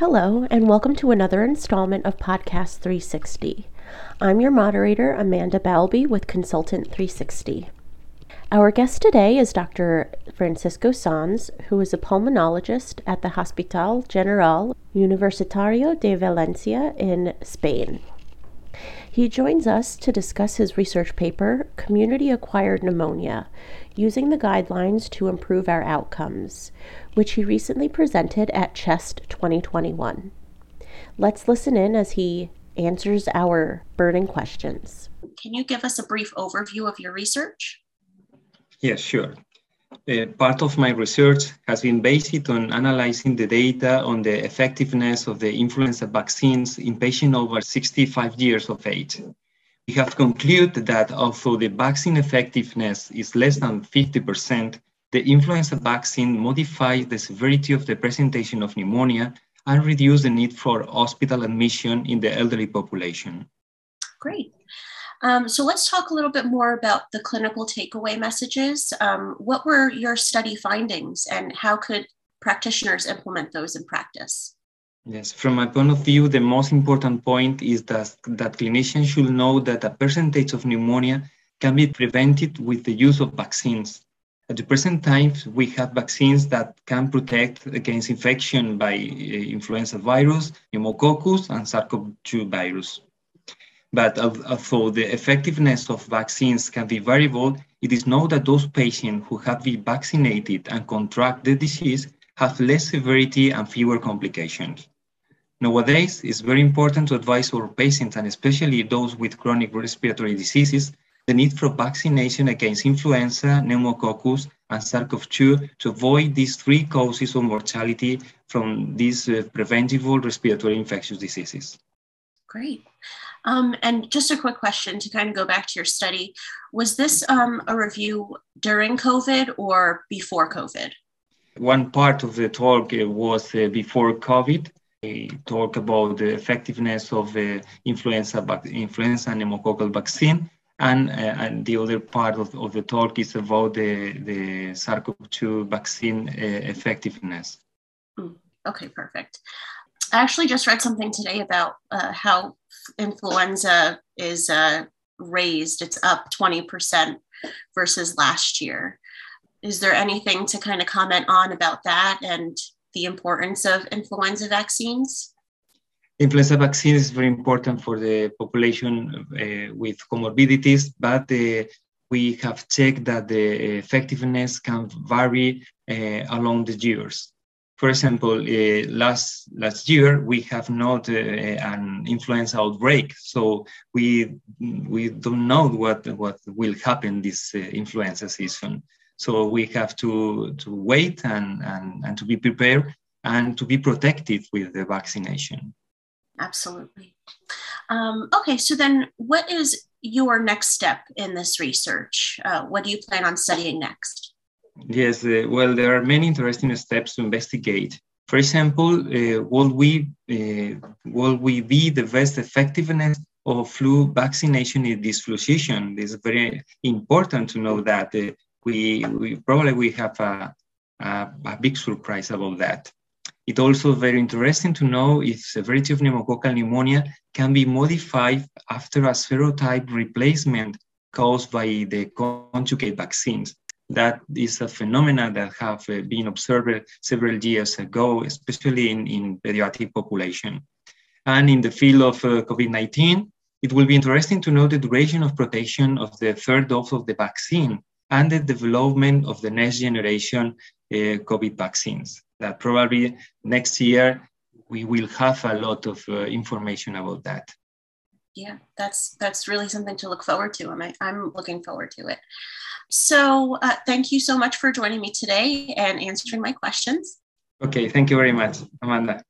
Hello, and welcome to another installment of Podcast 360. I'm your moderator, Amanda Balby with Consultant 360. Our guest today is Dr. Francisco Sanz, who is a pulmonologist at the Hospital General Universitario de Valencia in Spain. He joins us to discuss his research paper, Community Acquired Pneumonia Using the Guidelines to Improve Our Outcomes, which he recently presented at CHEST 2021. Let's listen in as he answers our burning questions. Can you give us a brief overview of your research? Yes, sure. Uh, part of my research has been based on analyzing the data on the effectiveness of the influenza vaccines in patients over 65 years of age. We have concluded that although the vaccine effectiveness is less than 50%, the influenza vaccine modifies the severity of the presentation of pneumonia and reduce the need for hospital admission in the elderly population. Great. Um, so let's talk a little bit more about the clinical takeaway messages. Um, what were your study findings and how could practitioners implement those in practice? Yes, from my point of view, the most important point is that, that clinicians should know that a percentage of pneumonia can be prevented with the use of vaccines. At the present time, we have vaccines that can protect against infection by uh, influenza virus, pneumococcus, and SARS-CoV-2 virus. But although the effectiveness of vaccines can be variable, it is known that those patients who have been vaccinated and contract the disease have less severity and fewer complications. Nowadays, it's very important to advise our patients, and especially those with chronic respiratory diseases, the need for vaccination against influenza, pneumococcus, and SARS-CoV-2 to avoid these three causes of mortality from these uh, preventable respiratory infectious diseases. Great. Um, and just a quick question to kind of go back to your study. Was this um, a review during COVID or before COVID? One part of the talk uh, was uh, before COVID. We talk about the effectiveness of the influenza, influenza pneumococcal vaccine and, uh, and the other part of, of the talk is about the, the SARS-CoV-2 vaccine uh, effectiveness. Mm, okay, perfect. I actually just read something today about uh, how influenza is uh, raised. It's up 20% versus last year. Is there anything to kind of comment on about that and the importance of influenza vaccines? influenza vaccine is very important for the population uh, with comorbidities, but uh, we have checked that the effectiveness can vary uh, along the years. For example, uh, last last year we have not uh, an influenza outbreak, so we we don't know what what will happen this uh, influenza season. So we have to to wait and, and and to be prepared and to be protected with the vaccination. Absolutely. Um, okay, so then what is your next step in this research? Uh, what do you plan on studying next? Yes, uh, well, there are many interesting steps to investigate. For example, uh, will we uh, will we be the best effectiveness of flu vaccination in this flu season? Is very important to know that uh, we, we probably we have a, a, a big surprise about that. It's also very interesting to know if severity of pneumococcal pneumonia can be modified after a serotype replacement caused by the conjugate vaccines. That is a phenomenon that have uh, been observed several years ago, especially in, in pediatric population. And in the field of uh, COVID-19, it will be interesting to know the duration of protection of the third dose of the vaccine and the development of the next generation uh, COVID vaccines that probably next year we will have a lot of uh, information about that. Yeah, that's that's really something to look forward to. I'm I'm looking forward to it. So uh, thank you so much for joining me today and answering my questions. Okay, thank you very much, Amanda.